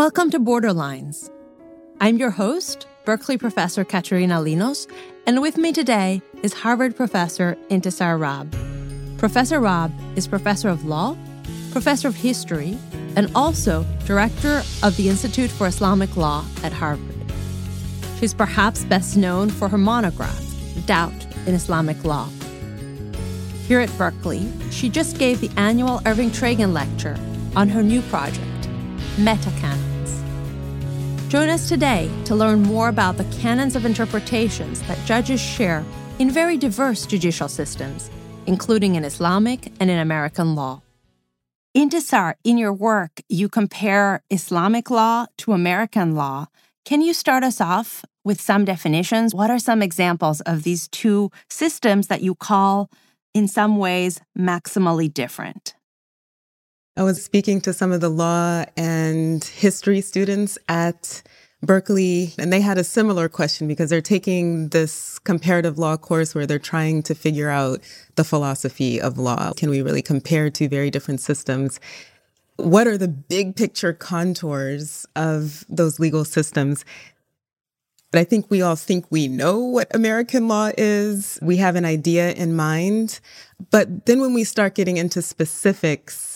Welcome to Borderlines. I'm your host, Berkeley professor Katerina Linos, and with me today is Harvard professor Intisar Rabb. Professor Rabb is professor of law, professor of history, and also director of the Institute for Islamic Law at Harvard. She's perhaps best known for her monograph, Doubt in Islamic Law. Here at Berkeley, she just gave the annual Irving Tragan Lecture on her new project, Metacanons. Join us today to learn more about the canons of interpretations that judges share in very diverse judicial systems, including in Islamic and in American law. Intisar, in your work, you compare Islamic law to American law. Can you start us off with some definitions? What are some examples of these two systems that you call, in some ways, maximally different? I was speaking to some of the law and history students at Berkeley, and they had a similar question because they're taking this comparative law course where they're trying to figure out the philosophy of law. Can we really compare two very different systems? What are the big picture contours of those legal systems? But I think we all think we know what American law is. We have an idea in mind. But then when we start getting into specifics,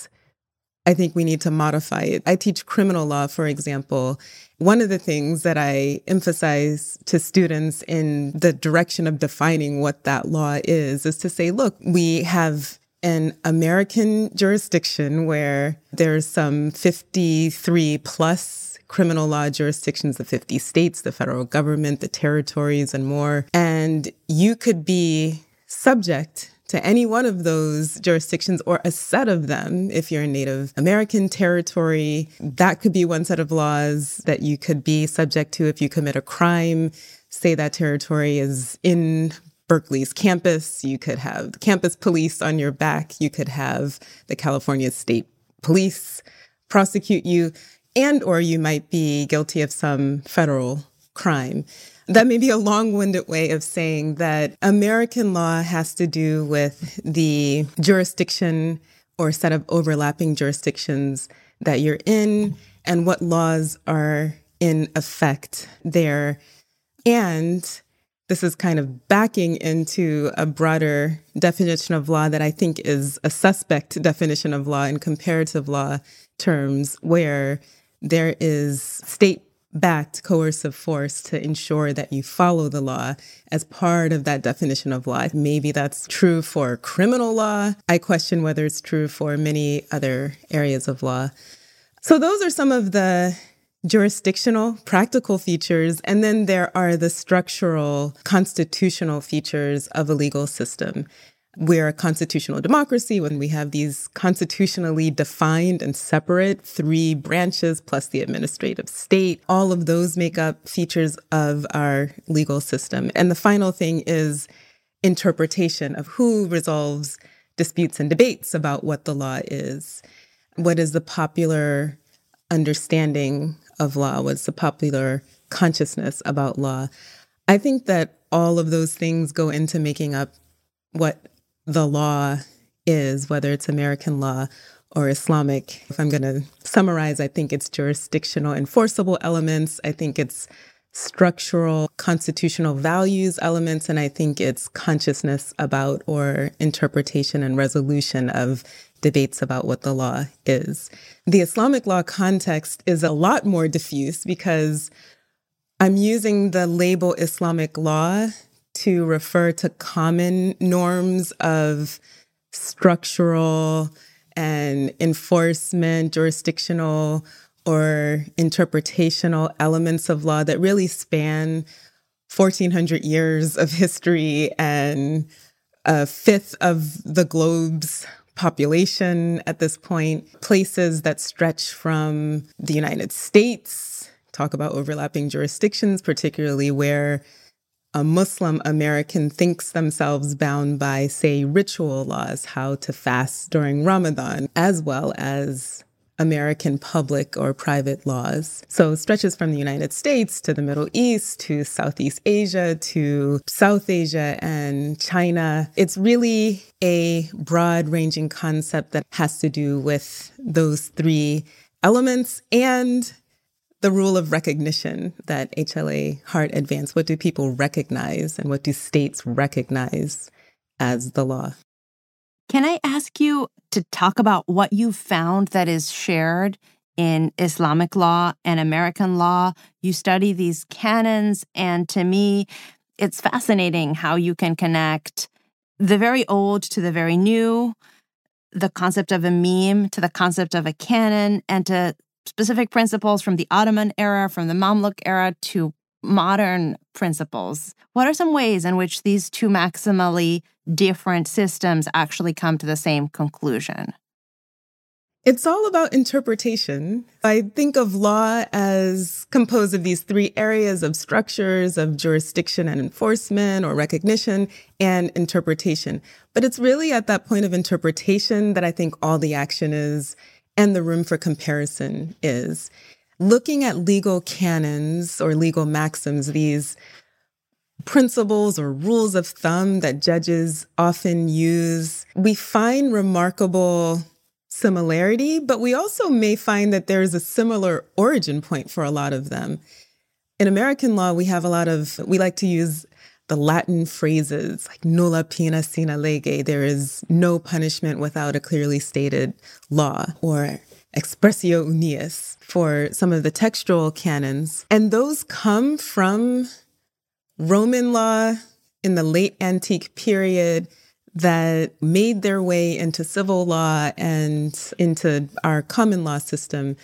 I think we need to modify it. I teach criminal law, for example. One of the things that I emphasize to students in the direction of defining what that law is is to say, look, we have an American jurisdiction where there's some 53 plus criminal law jurisdictions, the 50 states, the federal government, the territories, and more. And you could be subject to any one of those jurisdictions or a set of them if you're in Native American territory. That could be one set of laws that you could be subject to if you commit a crime. Say that territory is in Berkeley's campus. You could have campus police on your back. You could have the California State Police prosecute you, and or you might be guilty of some federal crime. That may be a long winded way of saying that American law has to do with the jurisdiction or set of overlapping jurisdictions that you're in and what laws are in effect there. And this is kind of backing into a broader definition of law that I think is a suspect definition of law in comparative law terms, where there is state backed coercive force to ensure that you follow the law as part of that definition of law. Maybe that's true for criminal law. I question whether it's true for many other areas of law. So, those are some of the jurisdictional, practical features. And then there are the structural, constitutional features of a legal system we're a constitutional democracy when we have these constitutionally defined and separate three branches plus the administrative state. All of those make up features of our legal system. And the final thing is interpretation of who resolves disputes and debates about what the law is. What is the popular understanding of law? What's the popular consciousness about law? I think that all of those things go into making up what the law is, whether it's American law or Islamic. If I'm going to summarize, I think it's jurisdictional enforceable elements. I think it's structural constitutional values elements. And I think it's consciousness about or interpretation and resolution of debates about what the law is. The Islamic law context is a lot more diffuse because I'm using the label Islamic law to refer to common norms of structural and enforcement, jurisdictional, or interpretational elements of law that really span 1400 years of history and a fifth of the globe's population at this point, places that stretch from the United States, talk about overlapping jurisdictions, particularly where a Muslim American thinks themselves bound by, say, ritual laws, how to fast during Ramadan, as well as American public or private laws. So stretches from the United States to the Middle East to Southeast Asia to South Asia and China. It's really a broad ranging concept that has to do with those three elements and the rule of recognition that HLA Hart advanced. What do people recognize and what do states recognize as the law? Can I ask you to talk about what you found that is shared in Islamic law and American law? You study these canons, and to me, it's fascinating how you can connect the very old to the very new, the concept of a meme to the concept of a canon, and to specific principles from the Ottoman era, from the Mamluk era to modern principles. What are some ways in which these two maximally different systems actually come to the same conclusion? It's all about interpretation. I think of law as composed of these three areas of structures of jurisdiction and enforcement or recognition and interpretation. But it's really at that point of interpretation that I think all the action is and the room for comparison is. Looking at legal canons or legal maxims, these principles or rules of thumb that judges often use, we find remarkable similarity, but we also may find that there's a similar origin point for a lot of them. In American law, we have a lot of, we like to use the Latin phrases like nulla poena sine lege, there is no punishment without a clearly stated law, or expressio unius for some of the textual canons. And those come from Roman law in the late antique period that made their way into civil law and into our common law system.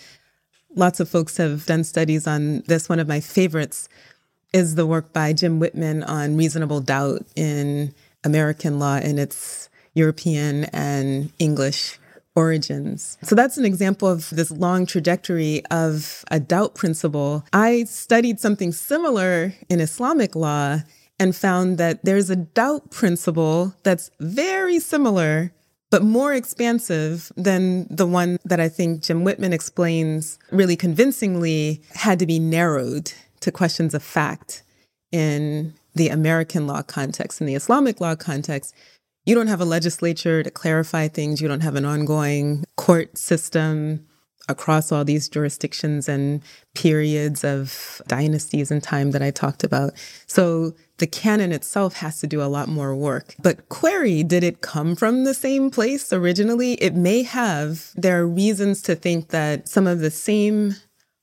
Lots of folks have done studies on this. One of my favorites is the work by Jim Whitman on reasonable doubt in American law and its European and English origins. So that's an example of this long trajectory of a doubt principle. I studied something similar in Islamic law and found that there's a doubt principle that's very similar but more expansive than the one that I think Jim Whitman explains really convincingly had to be narrowed to questions of fact in the American law context. In the Islamic law context, you don't have a legislature to clarify things, you don't have an ongoing court system across all these jurisdictions and periods of dynasties and time that I talked about. So the canon itself has to do a lot more work. But query, did it come from the same place originally? It may have. There are reasons to think that some of the same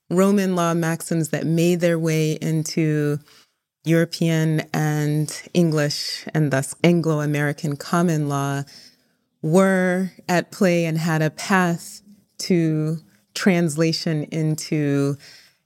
Roman law maxims that made their way into European and English, and thus Anglo American common law, were at play and had a path to translation into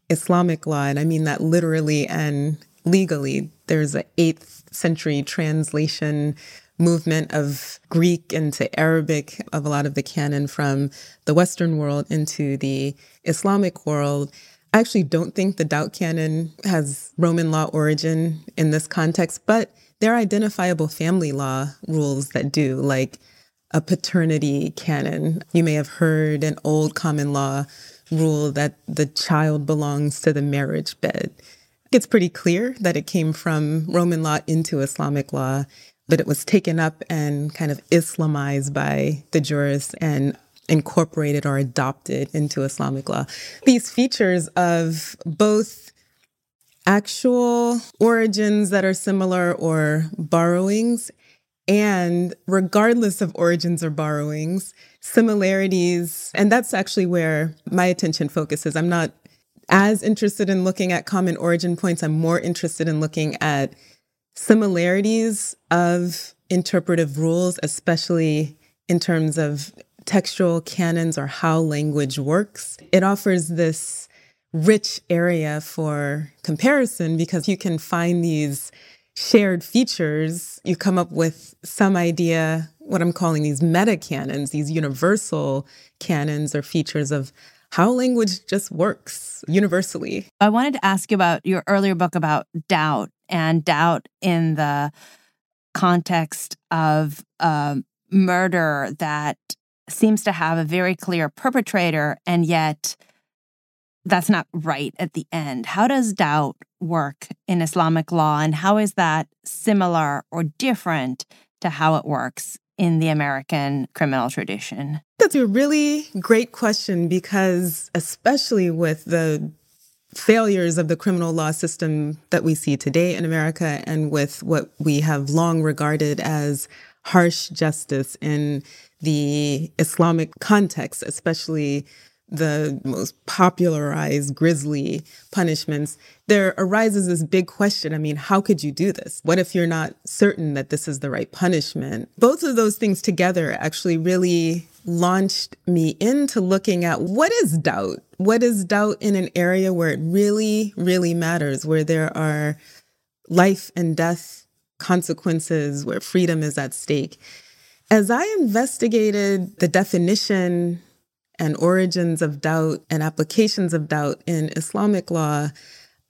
Islamic law. And I mean that literally and legally. There's an eighth century translation movement of Greek into Arabic of a lot of the canon from the Western world into the Islamic world. I actually don't think the doubt canon has Roman law origin in this context, but there are identifiable family law rules that do, like a paternity canon. You may have heard an old common law rule that the child belongs to the marriage bed. It's pretty clear that it came from Roman law into Islamic law, but it was taken up and kind of Islamized by the jurists and incorporated or adopted into Islamic law. These features of both actual origins that are similar or borrowings, and regardless of origins or borrowings, similarities. And that's actually where my attention focuses. I'm not as interested in looking at common origin points, I'm more interested in looking at similarities of interpretive rules, especially in terms of textual canons or how language works. It offers this rich area for comparison because you can find these shared features. You come up with some idea, what I'm calling these meta canons, these universal canons or features of how language just works universally. I wanted to ask you about your earlier book about doubt and doubt in the context of murder that seems to have a very clear perpetrator, and yet that's not right at the end. How does doubt work in Islamic law, and how is that similar or different to how it works in the American criminal tradition? That's a really great question because, especially with the failures of the criminal law system that we see today in America and with what we have long regarded as harsh justice in the Islamic context, especially the most popularized grisly punishments, there arises this big question. I mean, how could you do this? What if you're not certain that this is the right punishment? Both of those things together actually really launched me into looking at what is doubt? What is doubt in an area where it really, really matters, where there are life and death consequences, where freedom is at stake? As I investigated the definition and origins of doubt and applications of doubt in Islamic law,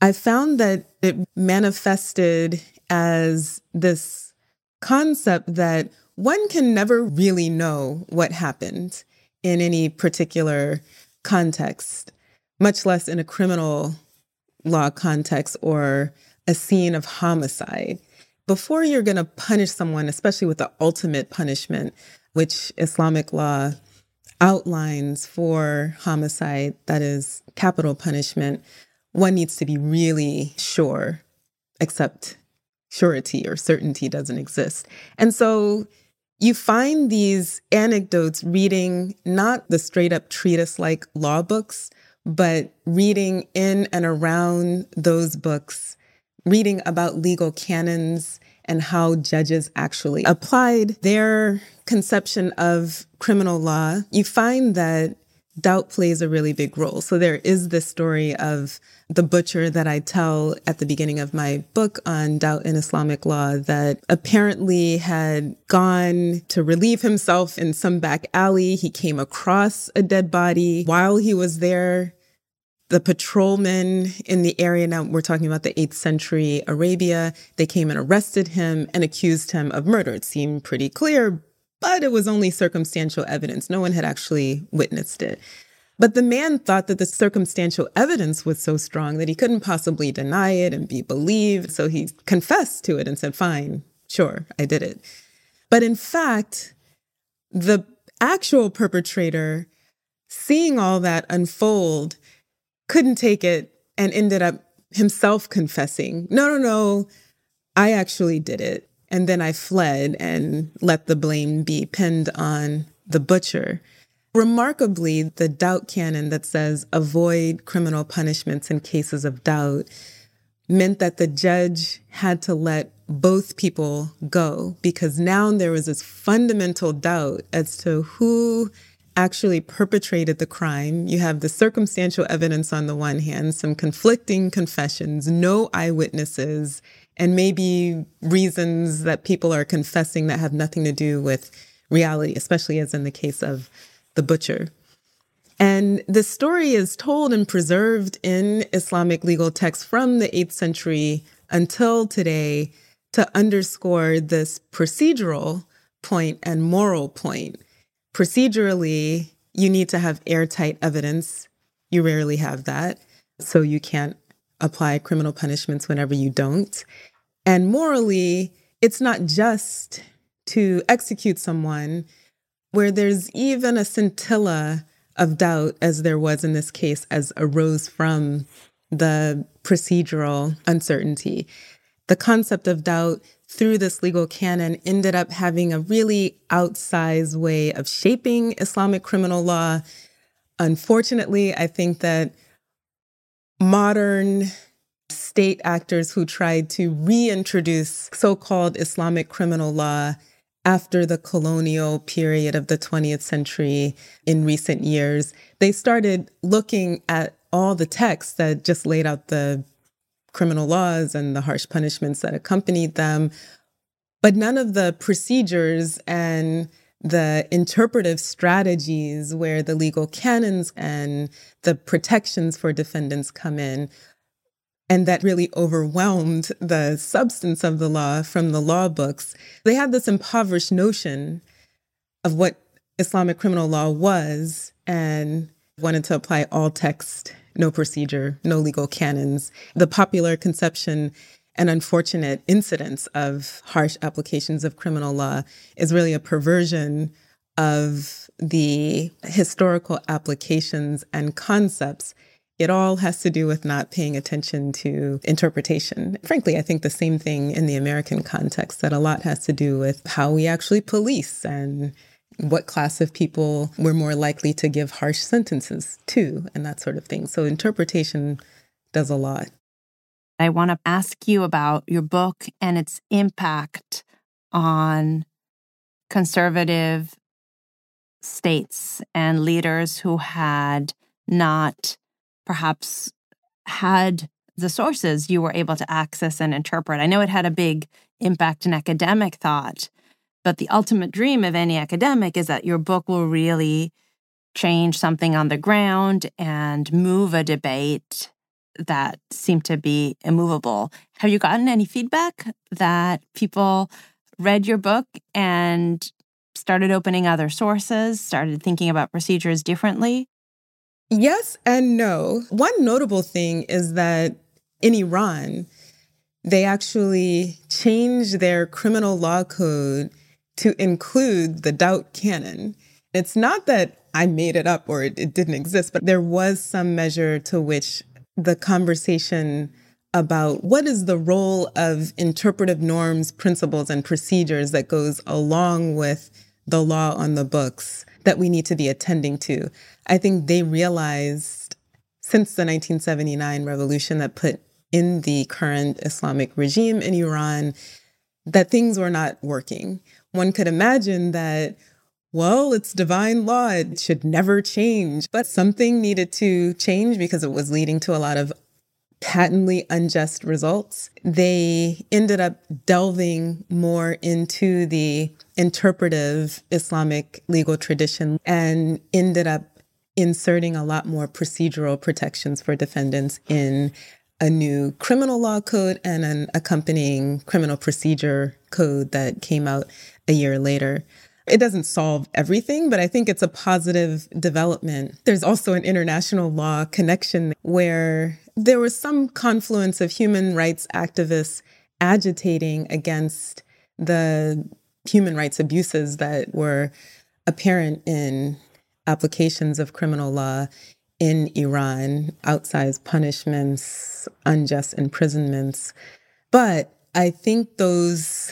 I found that it manifested as this concept that one can never really know what happened in any particular context, much less in a criminal law context or a scene of homicide. Before you're going to punish someone, especially with the ultimate punishment, which Islamic law outlines for homicide, that is capital punishment, one needs to be really sure, except surety or certainty doesn't exist. And so you find these anecdotes reading not the straight up treatise like law books, but reading in and around those books, reading about legal canons and how judges actually applied their conception of criminal law, you find that doubt plays a really big role. So there is this story of the butcher that I tell at the beginning of my book on doubt in Islamic law that apparently had gone to relieve himself in some back alley. He came across a dead body while he was there the patrolmen in the area, now we're talking about the 8th century Arabia, they came and arrested him and accused him of murder. It seemed pretty clear, but it was only circumstantial evidence. No one had actually witnessed it. But the man thought that the circumstantial evidence was so strong that he couldn't possibly deny it and be believed. So he confessed to it and said, Fine, sure, I did it. But in fact, the actual perpetrator, seeing all that unfold, couldn't take it and ended up himself confessing, no, no, no, I actually did it. And then I fled and let the blame be pinned on the butcher. Remarkably, the doubt canon that says avoid criminal punishments in cases of doubt meant that the judge had to let both people go because now there was this fundamental doubt as to who actually perpetrated the crime. You have the circumstantial evidence on the one hand, some conflicting confessions, no eyewitnesses, and maybe reasons that people are confessing that have nothing to do with reality, especially as in the case of the butcher. And the story is told and preserved in Islamic legal texts from the 8th century until today to underscore this procedural point and moral point Procedurally, you need to have airtight evidence. You rarely have that. So you can't apply criminal punishments whenever you don't. And morally, it's not just to execute someone where there's even a scintilla of doubt, as there was in this case, as arose from the procedural uncertainty. The concept of doubt through this legal canon ended up having a really outsized way of shaping Islamic criminal law. Unfortunately, I think that modern state actors who tried to reintroduce so called Islamic criminal law after the colonial period of the 20th century in recent years, they started looking at all the texts that just laid out the criminal laws and the harsh punishments that accompanied them, but none of the procedures and the interpretive strategies where the legal canons and the protections for defendants come in. And that really overwhelmed the substance of the law from the law books. They had this impoverished notion of what Islamic criminal law was and wanted to apply all text no procedure, no legal canons. The popular conception and unfortunate incidence of harsh applications of criminal law is really a perversion of the historical applications and concepts It all has to do with not paying attention to interpretation. Frankly, I think the same thing in the American context, that a lot has to do with how we actually police and what class of people we're more likely to give harsh sentences to, and that sort of thing. So, interpretation does a lot. I want to ask you about your book and its impact on conservative states and leaders who had not perhaps had the sources you were able to access and interpret. I know it had a big impact in academic thought, but the ultimate dream of any academic is that your book will really change something on the ground and move a debate that seem to be immovable. Have you gotten any feedback that people read your book and started opening other sources, started thinking about procedures differently? Yes and no. One notable thing is that in Iran, they actually changed their criminal law code to include the doubt canon. It's not that I made it up or it, it didn't exist, but there was some measure to which the conversation about what is the role of interpretive norms, principles, and procedures that goes along with the law on the books that we need to be attending to. I think they realized since the 1979 revolution that put in the current Islamic regime in Iran that things were not working. One could imagine that, well, it's divine law, it should never change. But something needed to change because it was leading to a lot of patently unjust results. They ended up delving more into the interpretive Islamic legal tradition and ended up inserting a lot more procedural protections for defendants in a new criminal law code and an accompanying criminal procedure code that came out a year later. It doesn't solve everything, but I think it's a positive development. There's also an international law connection where there was some confluence of human rights activists agitating against the human rights abuses that were apparent in applications of criminal law in Iran, outsized punishments, unjust imprisonments. But I think those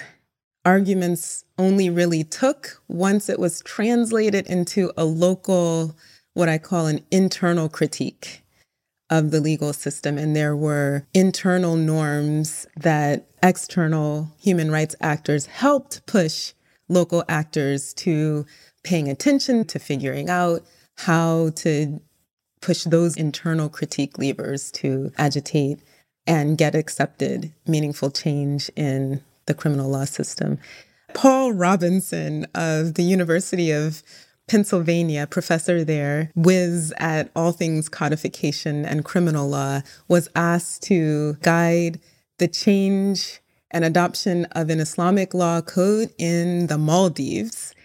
arguments only really took once it was translated into a local, what I call an internal critique of the legal system. And there were internal norms that external human rights actors helped push local actors to paying attention to figuring out how to push those internal critique levers to agitate and get accepted meaningful change in the criminal law system. Paul Robinson of the University of Pennsylvania, professor there, whiz at all things codification and criminal law, was asked to guide the change and adoption of an Islamic law code in the Maldives.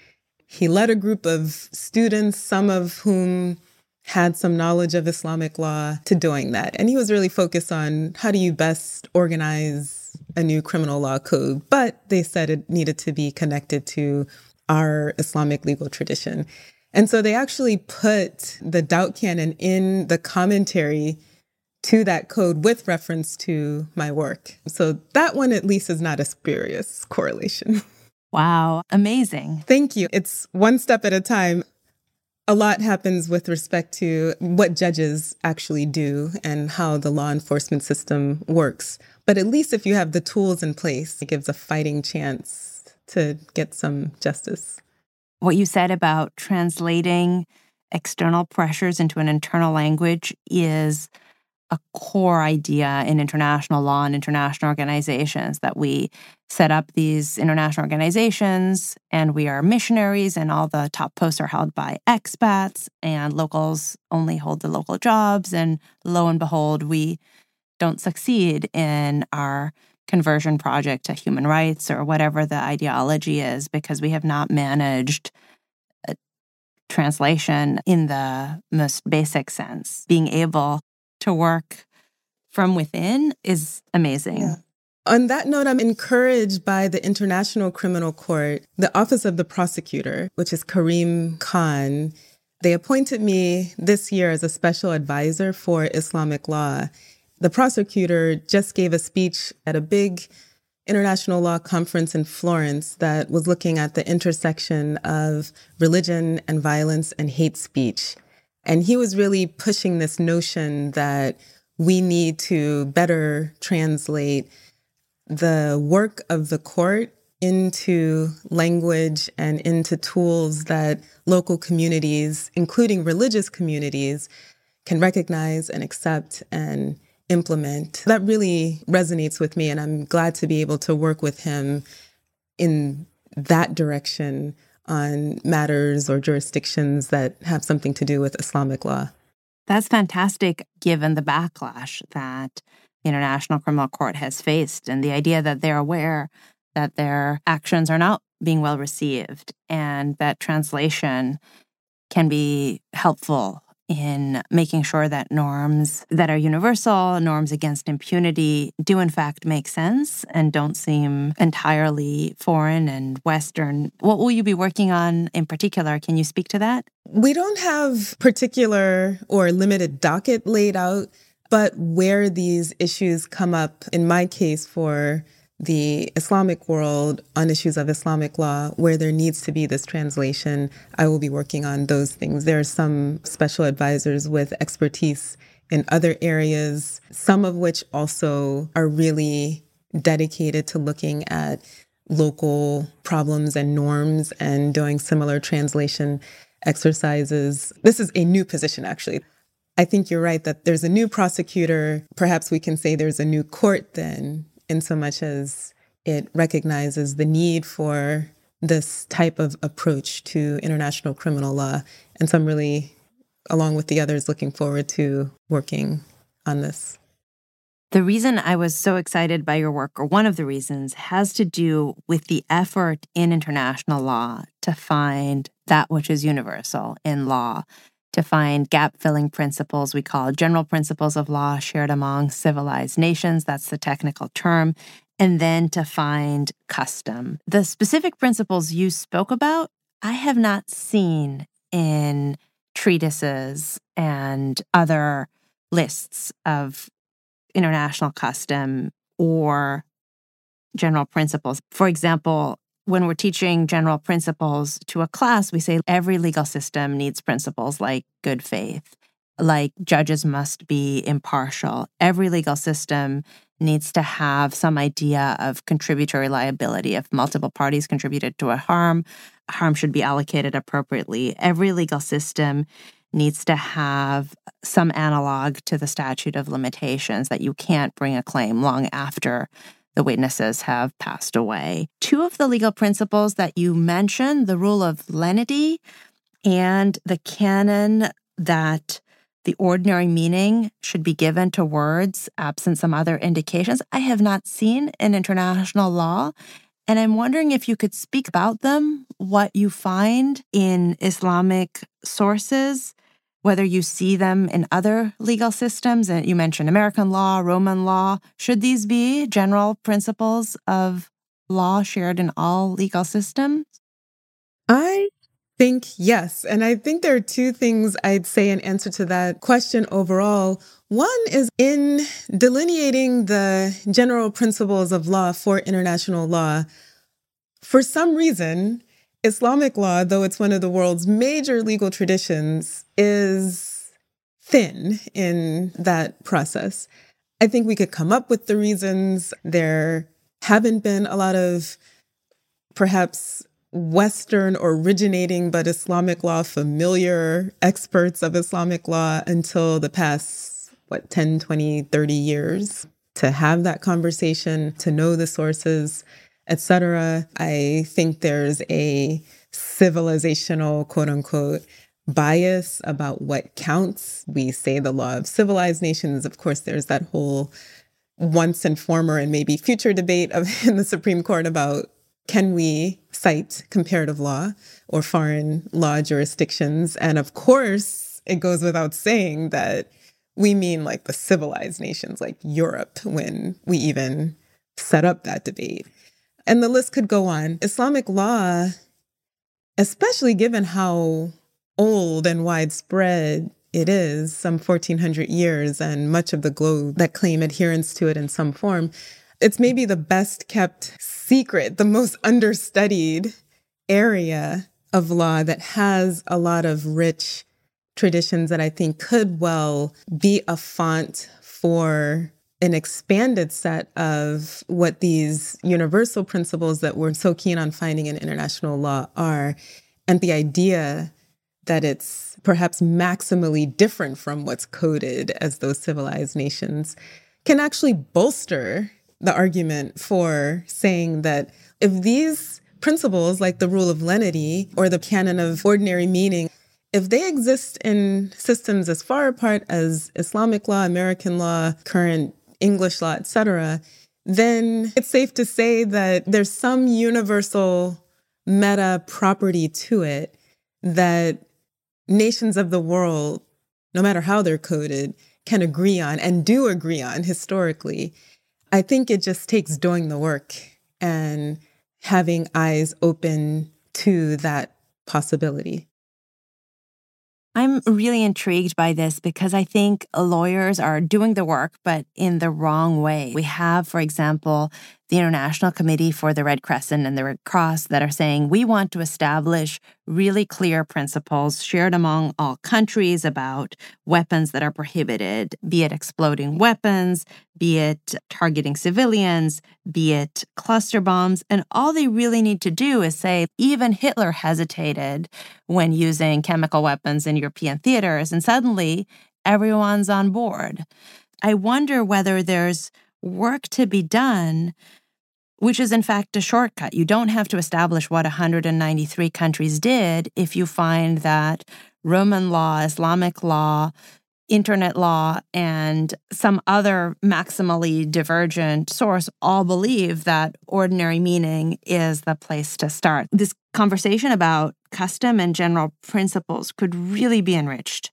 He led a group of students, some of whom had some knowledge of Islamic law to doing that. And he was really focused on how do you best organize a new criminal law code, but they said it needed to be connected to our Islamic legal tradition. And so they actually put the doubt canon in the commentary to that code with reference to my work. So that one at least is not a spurious correlation. Wow, amazing. Thank you. It's one step at a time a lot happens with respect to what judges actually do and how the law enforcement system works. But at least if you have the tools in place, it gives a fighting chance to get some justice. What you said about translating external pressures into an internal language is a core idea in international law and international organizations that we set up these international organizations and we are missionaries and all the top posts are held by expats and locals only hold the local jobs. And lo and behold we don't succeed in our conversion project to human rights or whatever the ideology is because we have not managed uh, translation in the most basic sense. Being able to work from within is amazing. Yeah. On that note, I'm encouraged by the International Criminal Court, the Office of the Prosecutor, which is Karim Khan. They appointed me this year as a special advisor for Islamic law. The prosecutor just gave a speech at a big international law conference in Florence that was looking at the intersection of religion and violence and hate speech. And he was really pushing this notion that we need to better translate the work of the court into language and into tools that local communities, including religious communities, can recognize and accept and implement. That really resonates with me, and I'm glad to be able to work with him in that direction on matters or jurisdictions that have something to do with Islamic law. That's fantastic given the backlash that the International Criminal Court has faced and the idea that they're aware that their actions are not being well received and that translation can be helpful in making sure that norms that are universal, norms against impunity, do in fact make sense and don't seem entirely foreign and Western. What will you be working on in particular? Can you speak to that? We don't have particular or limited docket laid out, but where these issues come up, in my case, for the Islamic world on issues of Islamic law where there needs to be this translation. I will be working on those things. There are some special advisors with expertise in other areas, some of which also are really dedicated to looking at local problems and norms and doing similar translation exercises. This is a new position, actually. I think you're right that there's a new prosecutor. Perhaps we can say there's a new court then in so much as it recognizes the need for this type of approach to international criminal law. And so I'm really, along with the others, looking forward to working on this. The reason I was so excited by your work, or one of the reasons, has to do with the effort in international law to find that which is universal in law to find gap filling principles we call general principles of law shared among civilized nations. That's the technical term. And then to find custom. The specific principles you spoke about, I have not seen in treatises and other lists of international custom or general principles. For example, when we're teaching general principles to a class, we say every legal system needs principles like good faith, like judges must be impartial. Every legal system needs to have some idea of contributory liability. If multiple parties contributed to a harm, harm should be allocated appropriately. Every legal system needs to have some analog to the statute of limitations that you can't bring a claim long after the witnesses have passed away. Two of the legal principles that you mentioned, the rule of lenity and the canon that the ordinary meaning should be given to words absent some other indications, I have not seen in international law. And I'm wondering if you could speak about them, what you find in Islamic sources, whether you see them in other legal systems, and you mentioned American law, Roman law, should these be general principles of law shared in all legal systems? I think yes. And I think there are two things I'd say in answer to that question overall. One is in delineating the general principles of law for international law, for some reason, Islamic law, though it's one of the world's major legal traditions, is thin in that process. I think we could come up with the reasons. There haven't been a lot of perhaps Western originating but Islamic law familiar experts of Islamic law until the past, what, 10, 20, 30 years to have that conversation, to know the sources etc. I think there's a civilizational quote unquote bias about what counts. We say the law of civilized nations. Of course, there's that whole once and former and maybe future debate of in the Supreme Court about can we cite comparative law or foreign law jurisdictions? And of course, it goes without saying that we mean like the civilized nations like Europe when we even set up that debate. And the list could go on. Islamic law, especially given how old and widespread it is, some 1400 years, and much of the globe that claim adherence to it in some form. It's maybe the best kept secret, the most understudied area of law that has a lot of rich traditions that I think could well be a font for an expanded set of what these universal principles that we're so keen on finding in international law are. And the idea that it's perhaps maximally different from what's coded as those civilized nations can actually bolster the argument for saying that if these principles, like the rule of lenity or the canon of ordinary meaning, if they exist in systems as far apart as Islamic law, American law, current English law, etc., then it's safe to say that there's some universal meta property to it that nations of the world, no matter how they're coded, can agree on and do agree on historically. I think it just takes doing the work and having eyes open to that possibility. I'm really intrigued by this because I think lawyers are doing the work, but in the wrong way. We have, for example, the International Committee for the Red Crescent and the Red Cross that are saying we want to establish really clear principles shared among all countries about weapons that are prohibited, be it exploding weapons, be it targeting civilians, be it cluster bombs. And all they really need to do is say, even Hitler hesitated when using chemical weapons in European theaters, and suddenly everyone's on board. I wonder whether there's work to be done which is in fact a shortcut. You don't have to establish what 193 countries did if you find that Roman law, Islamic law, internet law, and some other maximally divergent source all believe that ordinary meaning is the place to start. This conversation about custom and general principles could really be enriched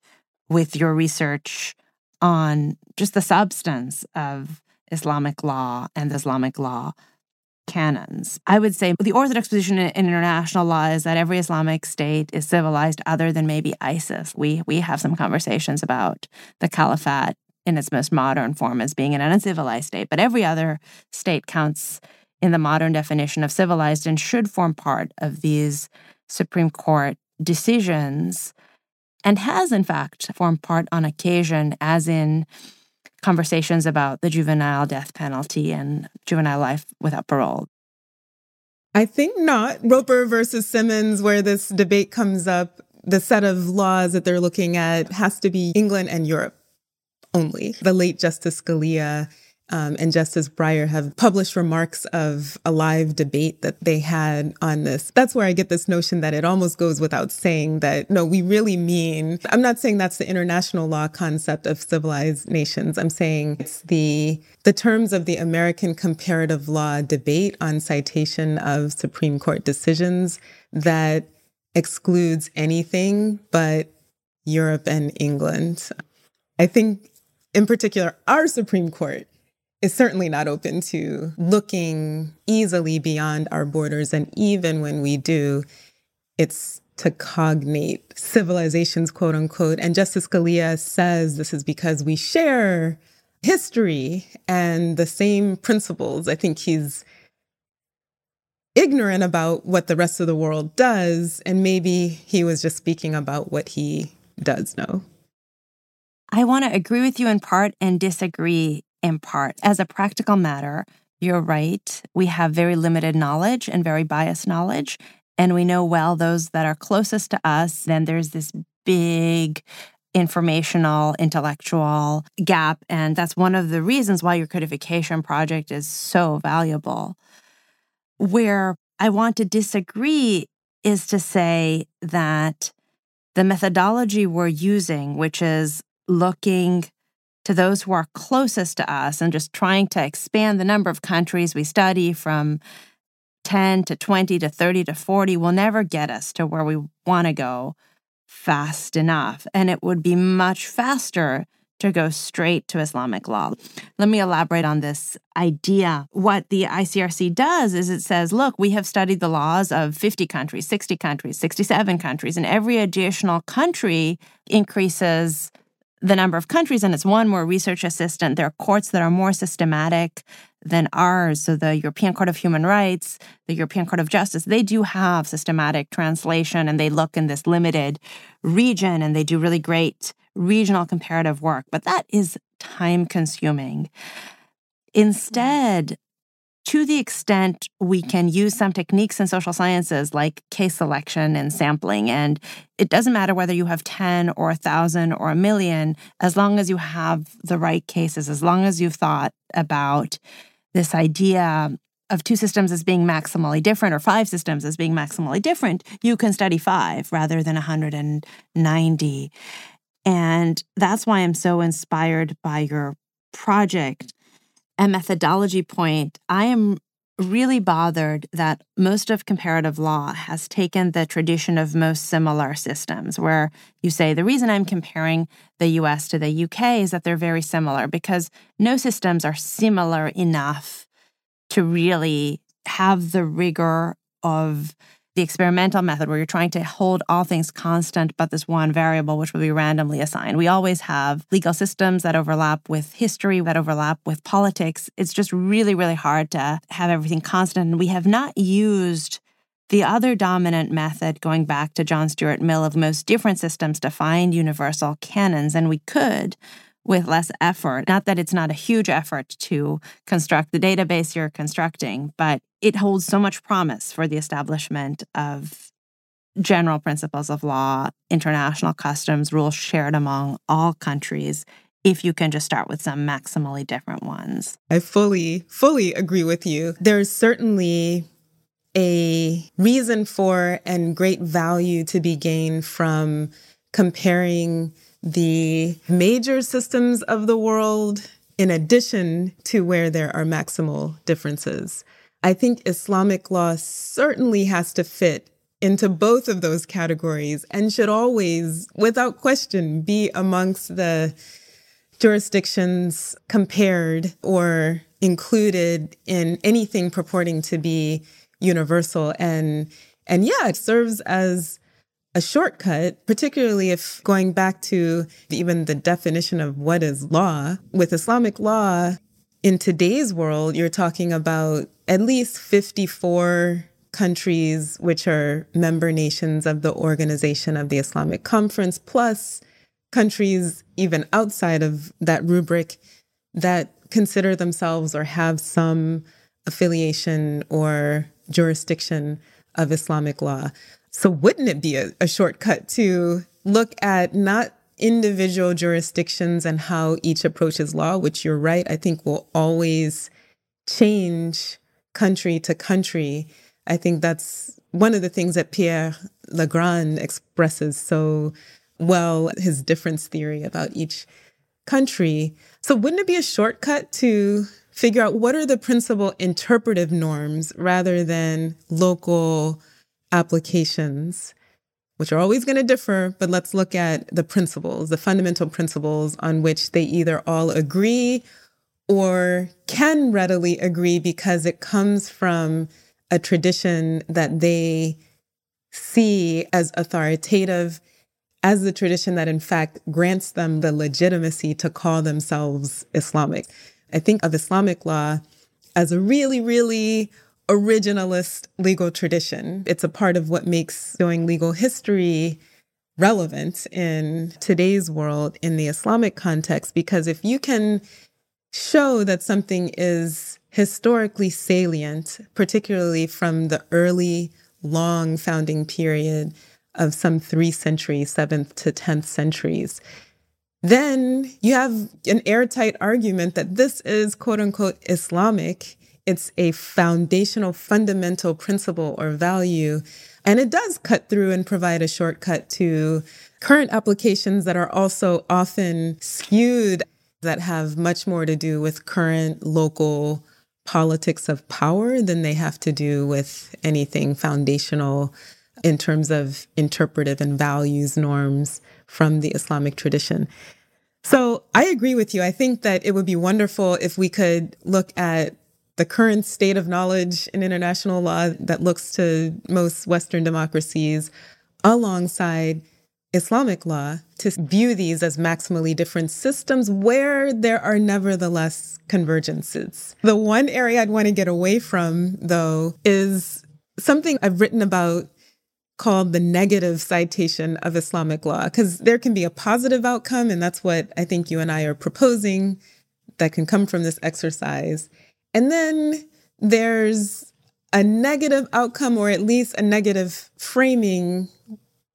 with your research on just the substance of Islamic law and Islamic law canons. I would say the orthodox position in international law is that every Islamic state is civilized other than maybe ISIS. We we have some conversations about the caliphate in its most modern form as being an uncivilized state, but every other state counts in the modern definition of civilized and should form part of these Supreme Court decisions and has in fact formed part on occasion as in conversations about the juvenile death penalty and juvenile life without parole? I think not. Roper versus Simmons, where this debate comes up, the set of laws that they're looking at has to be England and Europe only. The late Justice Scalia um, and Justice Breyer have published remarks of a live debate that they had on this. That's where I get this notion that it almost goes without saying that, no, we really mean, I'm not saying that's the international law concept of civilized nations. I'm saying it's the, the terms of the American comparative law debate on citation of Supreme Court decisions that excludes anything but Europe and England. I think in particular, our Supreme Court is certainly not open to looking easily beyond our borders. And even when we do, it's to cognate civilizations, quote unquote. And Justice Scalia says this is because we share history and the same principles. I think he's ignorant about what the rest of the world does. And maybe he was just speaking about what he does know. I want to agree with you in part and disagree in part. As a practical matter, you're right. We have very limited knowledge and very biased knowledge. And we know well those that are closest to us. Then there's this big informational, intellectual gap. And that's one of the reasons why your codification project is so valuable. Where I want to disagree is to say that the methodology we're using, which is looking to those who are closest to us and just trying to expand the number of countries we study from 10 to 20 to 30 to 40 will never get us to where we want to go fast enough. And it would be much faster to go straight to Islamic law. Let me elaborate on this idea. What the ICRC does is it says, look, we have studied the laws of 50 countries, 60 countries, 67 countries, and every additional country increases the number of countries, and it's one more research assistant. There are courts that are more systematic than ours. So, the European Court of Human Rights, the European Court of Justice, they do have systematic translation and they look in this limited region and they do really great regional comparative work. But that is time consuming. Instead, to the extent we can use some techniques in social sciences like case selection and sampling, and it doesn't matter whether you have 10 or 1,000 or a million, as long as you have the right cases, as long as you've thought about this idea of two systems as being maximally different or five systems as being maximally different, you can study five rather than 190. And that's why I'm so inspired by your project and methodology point. I am really bothered that most of comparative law has taken the tradition of most similar systems, where you say the reason I'm comparing the US to the UK is that they're very similar because no systems are similar enough to really have the rigor of the experimental method where you're trying to hold all things constant but this one variable which will be randomly assigned. We always have legal systems that overlap with history, that overlap with politics. It's just really, really hard to have everything constant. And we have not used the other dominant method, going back to John Stuart Mill, of most different systems to find universal canons. And we could with less effort. Not that it's not a huge effort to construct the database you're constructing, but it holds so much promise for the establishment of general principles of law, international customs, rules shared among all countries. If you can just start with some maximally different ones. I fully, fully agree with you. There's certainly a reason for and great value to be gained from comparing the major systems of the world in addition to where there are maximal differences. I think Islamic law certainly has to fit into both of those categories and should always, without question, be amongst the jurisdictions compared or included in anything purporting to be universal and and yeah it serves as a shortcut, particularly if going back to even the definition of what is law. With Islamic law, in today's world, you're talking about at least 54 countries which are member nations of the Organization of the Islamic Conference, plus countries even outside of that rubric that consider themselves or have some affiliation or jurisdiction of Islamic law. So, wouldn't it be a, a shortcut to look at not individual jurisdictions and how each approaches law, which you're right, I think will always change country to country. I think that's one of the things that Pierre Legrand expresses so well, his difference theory about each country. So, wouldn't it be a shortcut to figure out what are the principal interpretive norms rather than local applications, which are always going to differ, but let's look at the principles, the fundamental principles on which they either all agree or can readily agree because it comes from a tradition that they see as authoritative, as the tradition that in fact grants them the legitimacy to call themselves Islamic. I think of Islamic law as a really, really originalist legal tradition. It's a part of what makes doing legal history relevant in today's world in the Islamic context, because if you can show that something is historically salient, particularly from the early, long founding period of some three centuries, seventh to 10th centuries, then you have an airtight argument that this is quote unquote Islamic it's a foundational, fundamental principle or value. And it does cut through and provide a shortcut to current applications that are also often skewed, that have much more to do with current local politics of power than they have to do with anything foundational in terms of interpretive and values norms from the Islamic tradition. So I agree with you. I think that it would be wonderful if we could look at the current state of knowledge in international law that looks to most Western democracies alongside Islamic law to view these as maximally different systems where there are nevertheless convergences. The one area I'd want to get away from, though, is something I've written about called the negative citation of Islamic law, because there can be a positive outcome, and that's what I think you and I are proposing that can come from this exercise. And then there's a negative outcome, or at least a negative framing,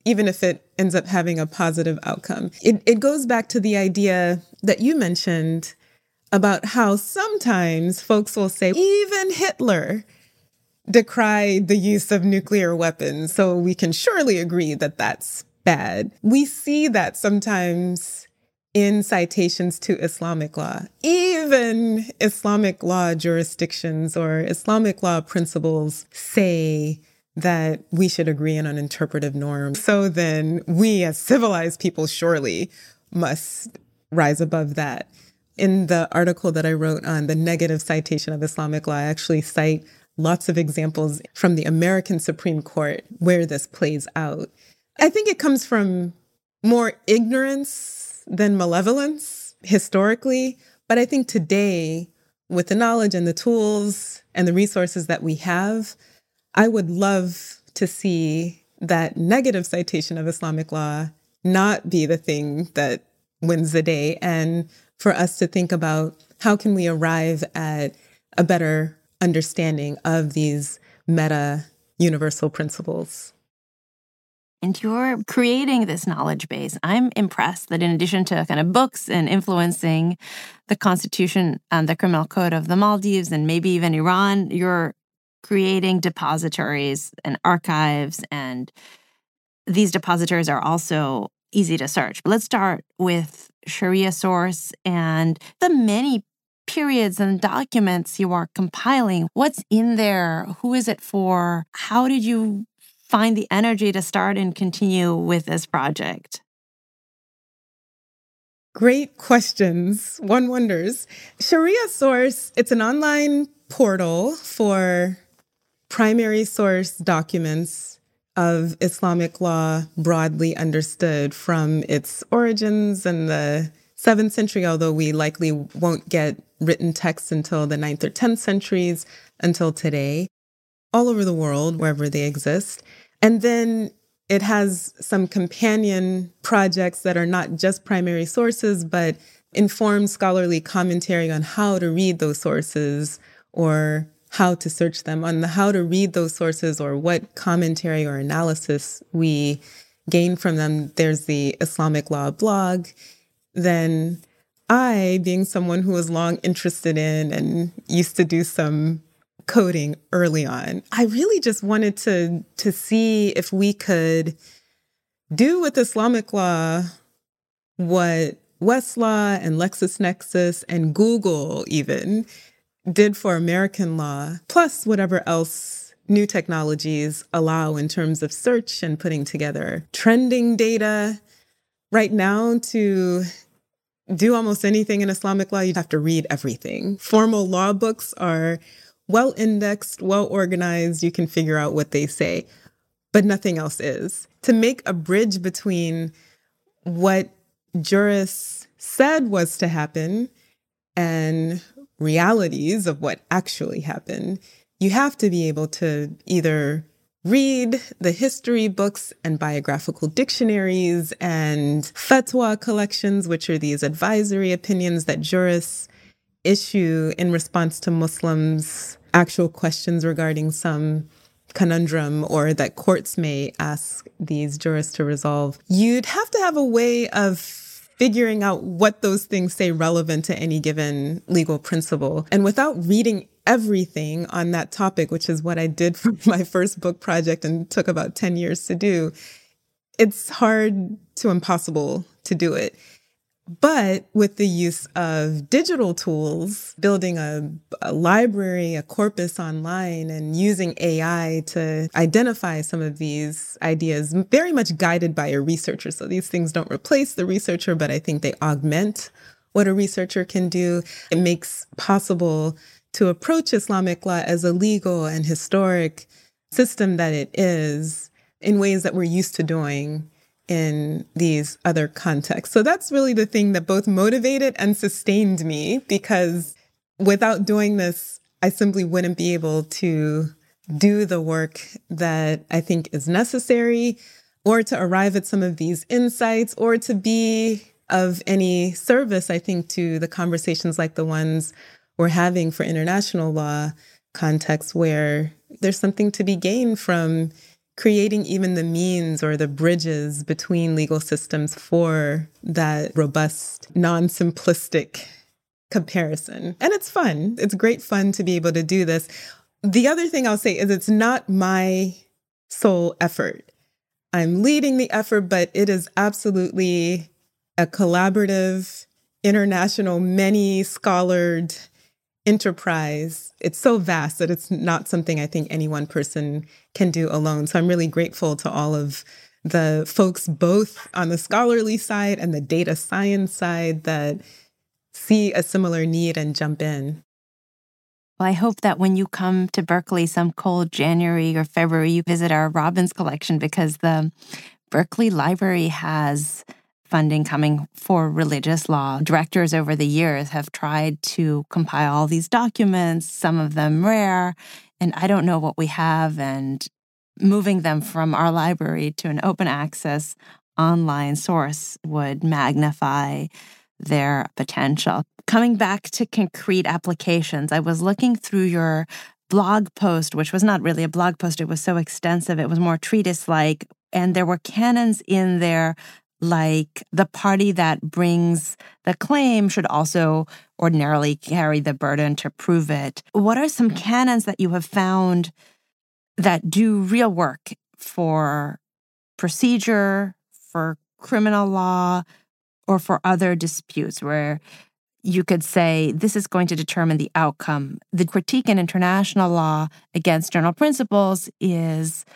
even if it ends up having a positive outcome. It, it goes back to the idea that you mentioned about how sometimes folks will say, even Hitler decried the use of nuclear weapons. So we can surely agree that that's bad. We see that sometimes in citations to Islamic law. Even Islamic law jurisdictions or Islamic law principles say that we should agree on an interpretive norm. So then we as civilized people surely must rise above that. In the article that I wrote on the negative citation of Islamic law, I actually cite lots of examples from the American Supreme Court where this plays out. I think it comes from more ignorance than malevolence historically. But I think today, with the knowledge and the tools and the resources that we have, I would love to see that negative citation of Islamic law not be the thing that wins the day and for us to think about how can we arrive at a better understanding of these meta universal principles. And you're creating this knowledge base. I'm impressed that in addition to kind of books and influencing the constitution and the criminal code of the Maldives and maybe even Iran, you're creating depositories and archives. And these depositories are also easy to search. But let's start with Sharia Source and the many periods and documents you are compiling. What's in there? Who is it for? How did you find the energy to start and continue with this project? Great questions. One wonders. Sharia Source, it's an online portal for primary source documents of Islamic law broadly understood from its origins in the seventh century, although we likely won't get written texts until the ninth or 10th centuries, until today, all over the world, wherever they exist. And then it has some companion projects that are not just primary sources, but inform scholarly commentary on how to read those sources or how to search them, on the how to read those sources or what commentary or analysis we gain from them. There's the Islamic Law blog. Then I, being someone who was long interested in and used to do some coding early on, I really just wanted to to see if we could do with Islamic law what Westlaw and LexisNexis and Google even did for American law, plus whatever else new technologies allow in terms of search and putting together trending data. Right now, to do almost anything in Islamic law, you'd have to read everything. Formal law books are well indexed, well organized. You can figure out what they say, but nothing else is. To make a bridge between what jurists said was to happen and realities of what actually happened, you have to be able to either read the history books and biographical dictionaries and fatwa collections, which are these advisory opinions that jurists issue in response to Muslims' actual questions regarding some conundrum or that courts may ask these jurists to resolve. You'd have to have a way of figuring out what those things say relevant to any given legal principle. And without reading everything on that topic, which is what I did for my first book project and took about 10 years to do, it's hard to impossible to do it. But with the use of digital tools, building a, a, library, a corpus online, and using AI to identify some of these ideas, very much guided by a researcher. So these things don't replace the researcher, but I think they augment what a researcher can do. It makes possible to approach Islamic law as a legal and historic system that it is in ways that we're used to doing in these other contexts. So that's really the thing that both motivated and sustained me because without doing this, I simply wouldn't be able to do the work that I think is necessary or to arrive at some of these insights or to be of any service, I think, to the conversations like the ones we're having for international law contexts where there's something to be gained from creating even the means or the bridges between legal systems for that robust, non simplistic comparison. And it's fun. It's great fun to be able to do this. The other thing I'll say is it's not my sole effort. I'm leading the effort, but it is absolutely a collaborative, international, many scholared enterprise. It's so vast that it's not something I think any one person can do alone. So I'm really grateful to all of the folks, both on the scholarly side and the data science side, that see a similar need and jump in. Well, I hope that when you come to Berkeley some cold January or February, you visit our Robbins collection because the Berkeley Library has funding coming for religious law. Directors over the years have tried to compile all these documents, some of them rare, and I don't know what we have. And moving them from our library to an open access online source would magnify their potential. Coming back to concrete applications, I was looking through your blog post, which was not really a blog post, it was so extensive, it was more treatise like. And there were canons in there like the party that brings the claim should also ordinarily carry the burden to prove it. What are some canons that you have found that do real work for procedure, for criminal law, or for other disputes where you could say this is going to determine the outcome? The critique in international law against general principles is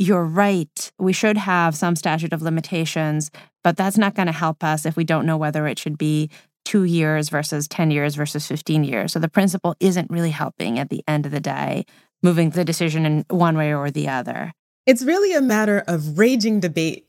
you're right. We should have some statute of limitations, but that's not going to help us if we don't know whether it should be two years versus 10 years versus 15 years. So the principle isn't really helping at the end of the day, moving the decision in one way or the other. It's really a matter of raging debate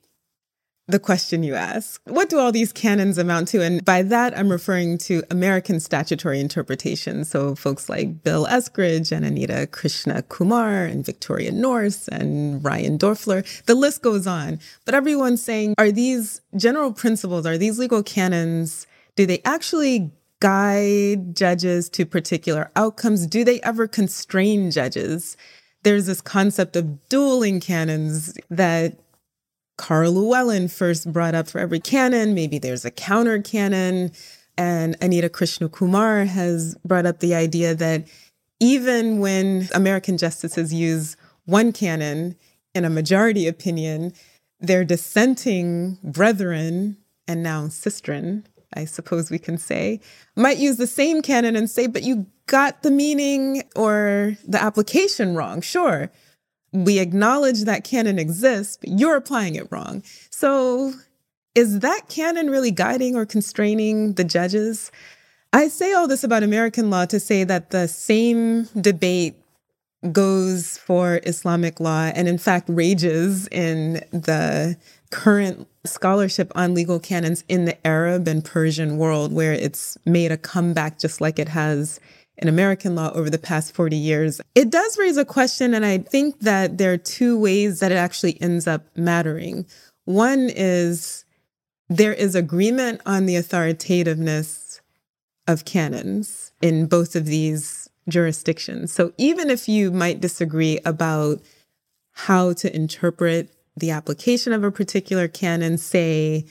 the question you ask. What do all these canons amount to? And by that, I'm referring to American statutory interpretation. So folks like Bill Eskridge and Anita Krishnakumar and Victoria Nourse and Ryan Doerfler. The list goes on. But everyone's saying, are these general principles, are these legal canons, do they actually guide judges to particular outcomes? Do they ever constrain judges? There's this concept of dueling canons that Karl Llewellyn first brought up for every canon. Maybe there's a counter canon. And Anita Krishnakumar has brought up the idea that even when American justices use one canon in a majority opinion, their dissenting brethren, and now sistren, I suppose we can say, might use the same canon and say, but you got the meaning or the application wrong. Sure, we acknowledge that canon exists, but you're applying it wrong. So is that canon really guiding or constraining the judges? I say all this about American law to say that the same debate goes for Islamic law and, in fact, rages in the current scholarship on legal canons in the Arab and Persian world, where it's made a comeback just like it has in American law over the past 40 years. It does raise a question, and I think that there are two ways that it actually ends up mattering. One is there is agreement on the authoritativeness of canons in both of these jurisdictions. So even if you might disagree about how to interpret the application of a particular canon, say,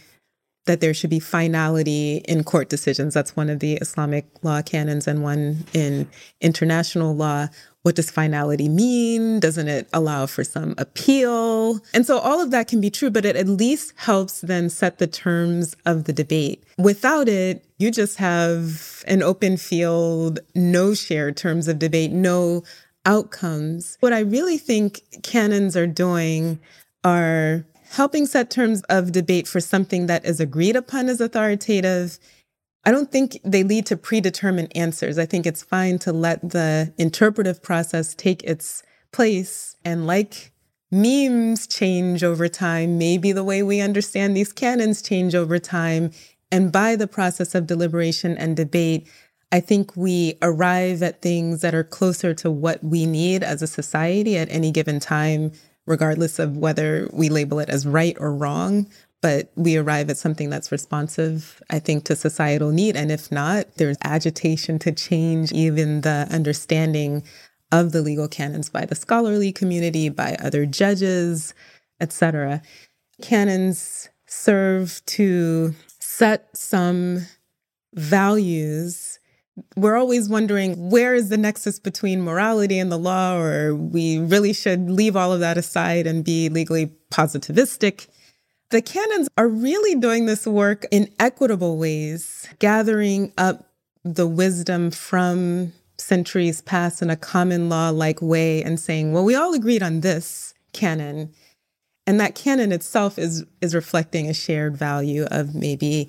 that there should be finality in court decisions. That's one of the Islamic law canons and one in international law. What does finality mean? Doesn't it allow for some appeal? And so all of that can be true, but it at least helps then set the terms of the debate. Without it, you just have an open field, no shared terms of debate, no outcomes. What I really think canons are doing are helping set terms of debate for something that is agreed upon as authoritative. I don't think they lead to predetermined answers. I think it's fine to let the interpretive process take its place. And like memes change over time, maybe the way we understand these canons change over time. And by the process of deliberation and debate, I think we arrive at things that are closer to what we need as a society at any given time regardless of whether we label it as right or wrong. But we arrive at something that's responsive, I think, to societal need. And if not, there's agitation to change even the understanding of the legal canons by the scholarly community, by other judges, etc. Canons serve to set some values we're always wondering where is the nexus between morality and the law, or we really should leave all of that aside and be legally positivistic. The canons are really doing this work in equitable ways, gathering up the wisdom from centuries past in a common law like way and saying, well, we all agreed on this canon. And that canon itself is, is reflecting a shared value of maybe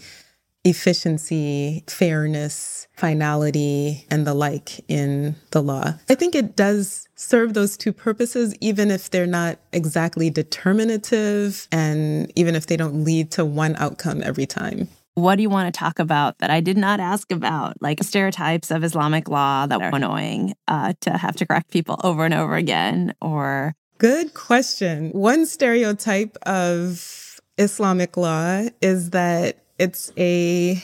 efficiency, fairness, finality, and the like in the law. I think it does serve those two purposes, even if they're not exactly determinative and even if they don't lead to one outcome every time. What do you want to talk about that I did not ask about? Like stereotypes of Islamic law that are annoying uh, to have to correct people over and over again, or Good question. One stereotype of Islamic law is that it's a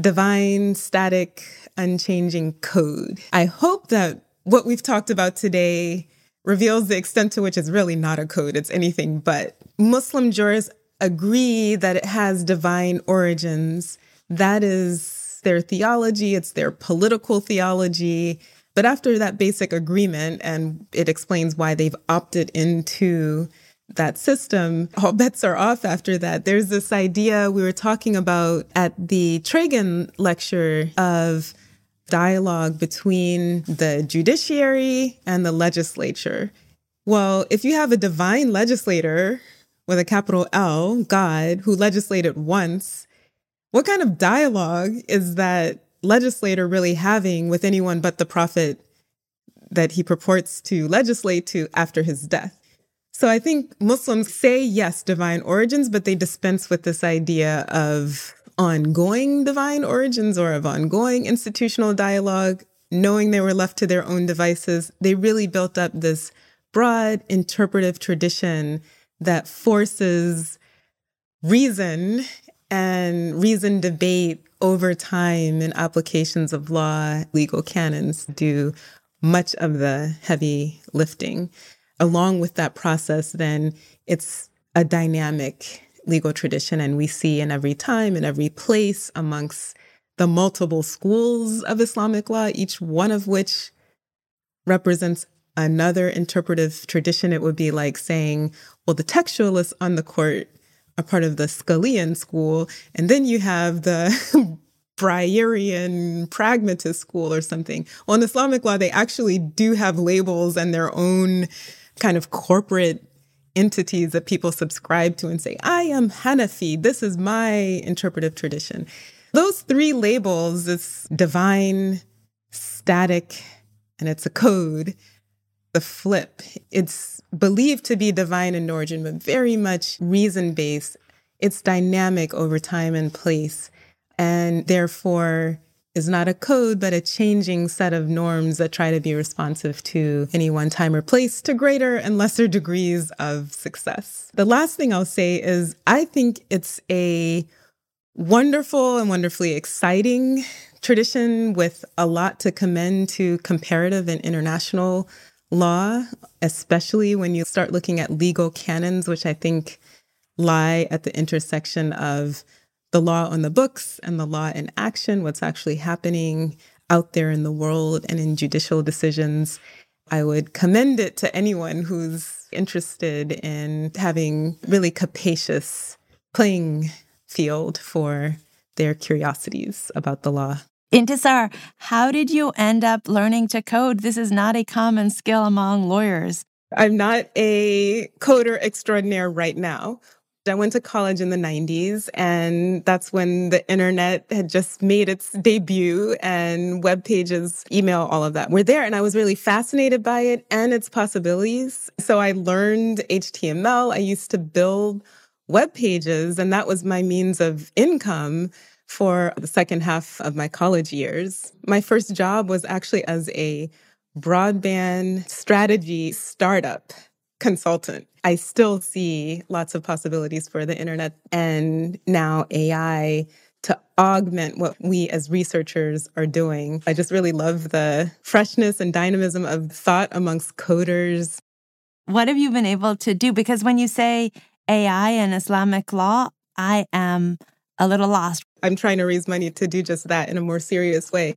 divine, static, unchanging code. I hope that what we've talked about today reveals the extent to which it's really not a code, it's anything but. Muslim jurists agree that it has divine origins. That is their theology, it's their political theology. But after that basic agreement, and it explains why they've opted into that system, all bets are off after that. There's this idea we were talking about at the Tragen lecture of dialogue between the judiciary and the legislature. Well, if you have a divine legislator with a capital L, God, who legislated once, what kind of dialogue is that legislator really having with anyone but the prophet that he purports to legislate to after his death? So I think Muslims say yes, divine origins, but they dispense with this idea of ongoing divine origins or of ongoing institutional dialogue. Knowing they were left to their own devices, they really built up this broad interpretive tradition that forces reason and reason debate over time in applications of law, legal canons do much of the heavy lifting along with that process, then it's a dynamic legal tradition. And we see in every time, in every place, amongst the multiple schools of Islamic law, each one of which represents another interpretive tradition. It would be like saying, well, the textualists on the court are part of the Scalian school, and then you have the Breyerian pragmatist school or something. Well, in Islamic law, they actually do have labels and their own kind of corporate entities that people subscribe to and say, I am Hanafi. This is my interpretive tradition. Those three labels, this divine, static, and it's a code, the flip, it's believed to be divine in origin, but very much reason based. It's dynamic over time and place. And therefore, is not a code, but a changing set of norms that try to be responsive to any one time or place to greater and lesser degrees of success. The last thing I'll say is I think it's a wonderful and wonderfully exciting tradition with a lot to commend to comparative and international law, especially when you start looking at legal canons, which I think lie at the intersection of the law on the books and the law in action, what's actually happening out there in the world and in judicial decisions. I would commend it to anyone who's interested in having really capacious playing field for their curiosities about the law. Intisar, how did you end up learning to code? This is not a common skill among lawyers. I'm not a coder extraordinaire right now. I went to college in the 90s, and that's when the internet had just made its debut, and web pages, email, all of that were there. And I was really fascinated by it and its possibilities. So I learned HTML. I used to build web pages, and that was my means of income for the second half of my college years. My first job was actually as a broadband strategy startup consultant. I still see lots of possibilities for the internet and now AI to augment what we as researchers are doing. I just really love the freshness and dynamism of thought amongst coders. What have you been able to do? Because when you say AI and Islamic law, I am a little lost. I'm trying to raise money to do just that in a more serious way.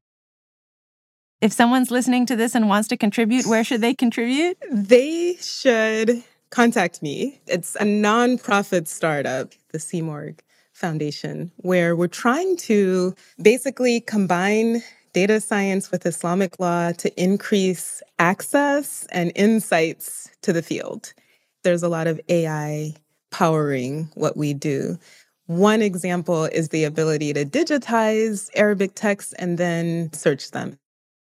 If someone's listening to this and wants to contribute, where should they contribute? They should contact me. It's a nonprofit startup, the CMORG Foundation, where we're trying to basically combine data science with Islamic law to increase access and insights to the field. There's a lot of AI powering what we do. One example is the ability to digitize Arabic texts and then search them.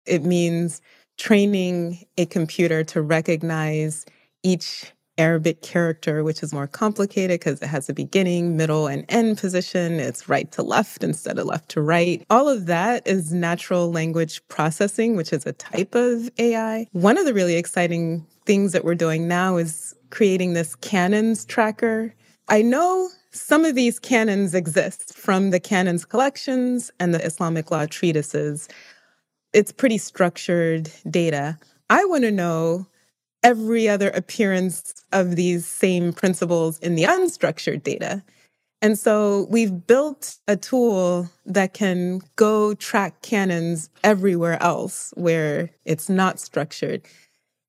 It means training a computer to recognize each Arabic character, which is more complicated because it has a beginning, middle, and end position. It's right to left instead of left to right. All of that is natural language processing, which is a type of AI. One of the really exciting things that we're doing now is creating this canons tracker. I know some of these canons exist from the canons collections and the Islamic law treatises. It's pretty structured data. I want to know every other appearance of these same principles in the unstructured data. And so we've built a tool that can go track canons everywhere else where it's not structured.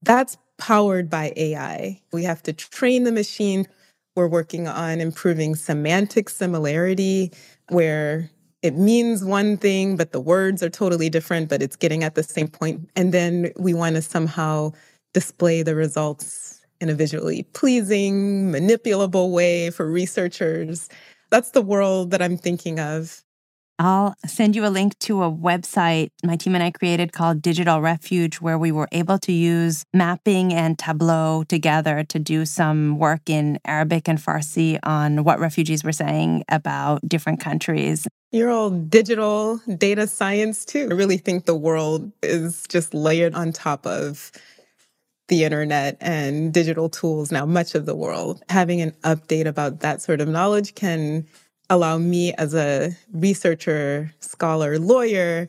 That's powered by AI. We have to train the machine we're working on improving semantic similarity, where it means one thing, but the words are totally different, but it's getting at the same point. And then we want to somehow display the results in a visually pleasing, manipulable way for researchers. That's the world that I'm thinking of. I'll send you a link to a website my team and I created called Digital Refuge, where we were able to use mapping and Tableau together to do some work in Arabic and Farsi on what refugees were saying about different countries. You're all digital data science too. I really think the world is just layered on top of the internet and digital tools now, much of the world. Having an update about that sort of knowledge can allow me as a researcher, scholar, lawyer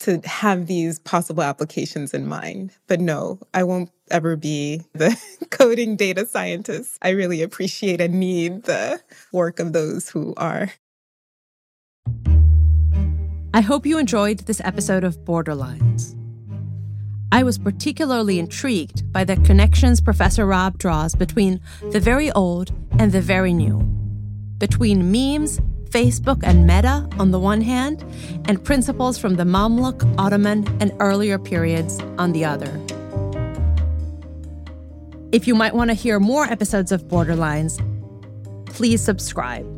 to have these possible applications in mind. But no, I won't ever be the coding data scientist. I really appreciate and need the work of those who are. I hope you enjoyed this episode of Borderlines. I was particularly intrigued by the connections Professor Rabb draws between the very old and the very new between memes, Facebook, and Meta on the one hand, and principles from the Mamluk, Ottoman, and earlier periods on the other. If you might want to hear more episodes of Borderlines, please subscribe.